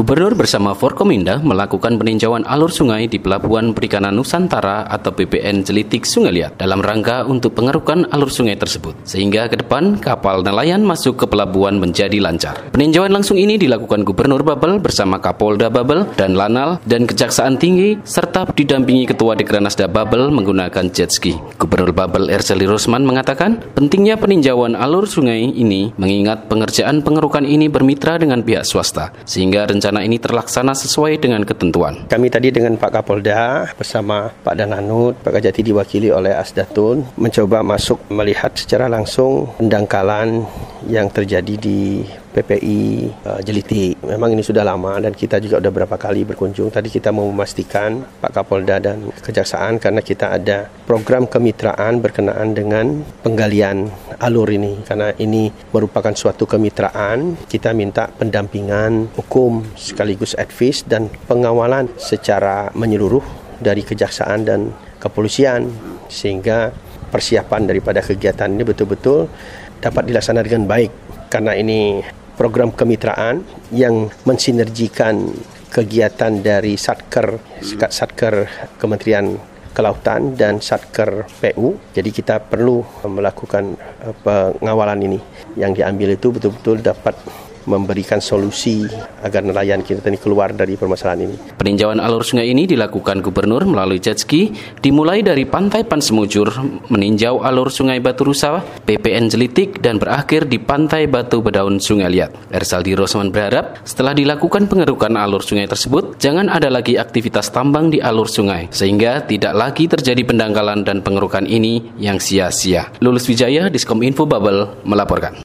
Gubernur bersama Forkominda melakukan peninjauan alur sungai di Pelabuhan Perikanan Nusantara atau PPN Jelitik Sungai Liat dalam rangka untuk pengerukan alur sungai tersebut. Sehingga ke depan kapal nelayan masuk ke pelabuhan menjadi lancar. Peninjauan langsung ini dilakukan Gubernur Babel bersama Kapolda Babel dan Lanal dan Kejaksaan Tinggi serta didampingi Ketua Dekranasda Babel menggunakan jet ski. Gubernur Babel Erseli Rosman mengatakan pentingnya peninjauan alur sungai ini mengingat pengerjaan pengerukan ini bermitra dengan pihak swasta sehingga rencana ini terlaksana sesuai dengan ketentuan. Kami tadi dengan Pak Kapolda bersama Pak Dananut, Pak Kajati diwakili oleh Asdatun mencoba masuk melihat secara langsung pendangkalan yang terjadi di PPI uh, Jeliti. Memang ini sudah lama dan kita juga sudah berapa kali berkunjung. Tadi kita mau memastikan Pak Kapolda dan Kejaksaan karena kita ada program kemitraan berkenaan dengan penggalian alur ini. Karena ini merupakan suatu kemitraan, kita minta pendampingan hukum sekaligus advis dan pengawalan secara menyeluruh dari Kejaksaan dan Kepolisian sehingga persiapan daripada kegiatan ini betul-betul dapat dilaksanakan dengan baik karena ini program kemitraan yang mensinergikan kegiatan dari Satker Satker Kementerian Kelautan dan Satker PU. Jadi kita perlu melakukan eh, pengawalan ini. Yang diambil itu betul-betul dapat memberikan solusi agar nelayan kita ini keluar dari permasalahan ini. Peninjauan alur sungai ini dilakukan gubernur melalui jet ski dimulai dari pantai Pansemujur meninjau alur sungai Batu Rusa, PPN Jelitik dan berakhir di pantai Batu Bedaun Sungai Liat. Ersaldi Rosman berharap setelah dilakukan pengerukan alur sungai tersebut jangan ada lagi aktivitas tambang di alur sungai sehingga tidak lagi terjadi pendangkalan dan pengerukan ini yang sia-sia. Lulus Wijaya, Diskom Info Bubble melaporkan.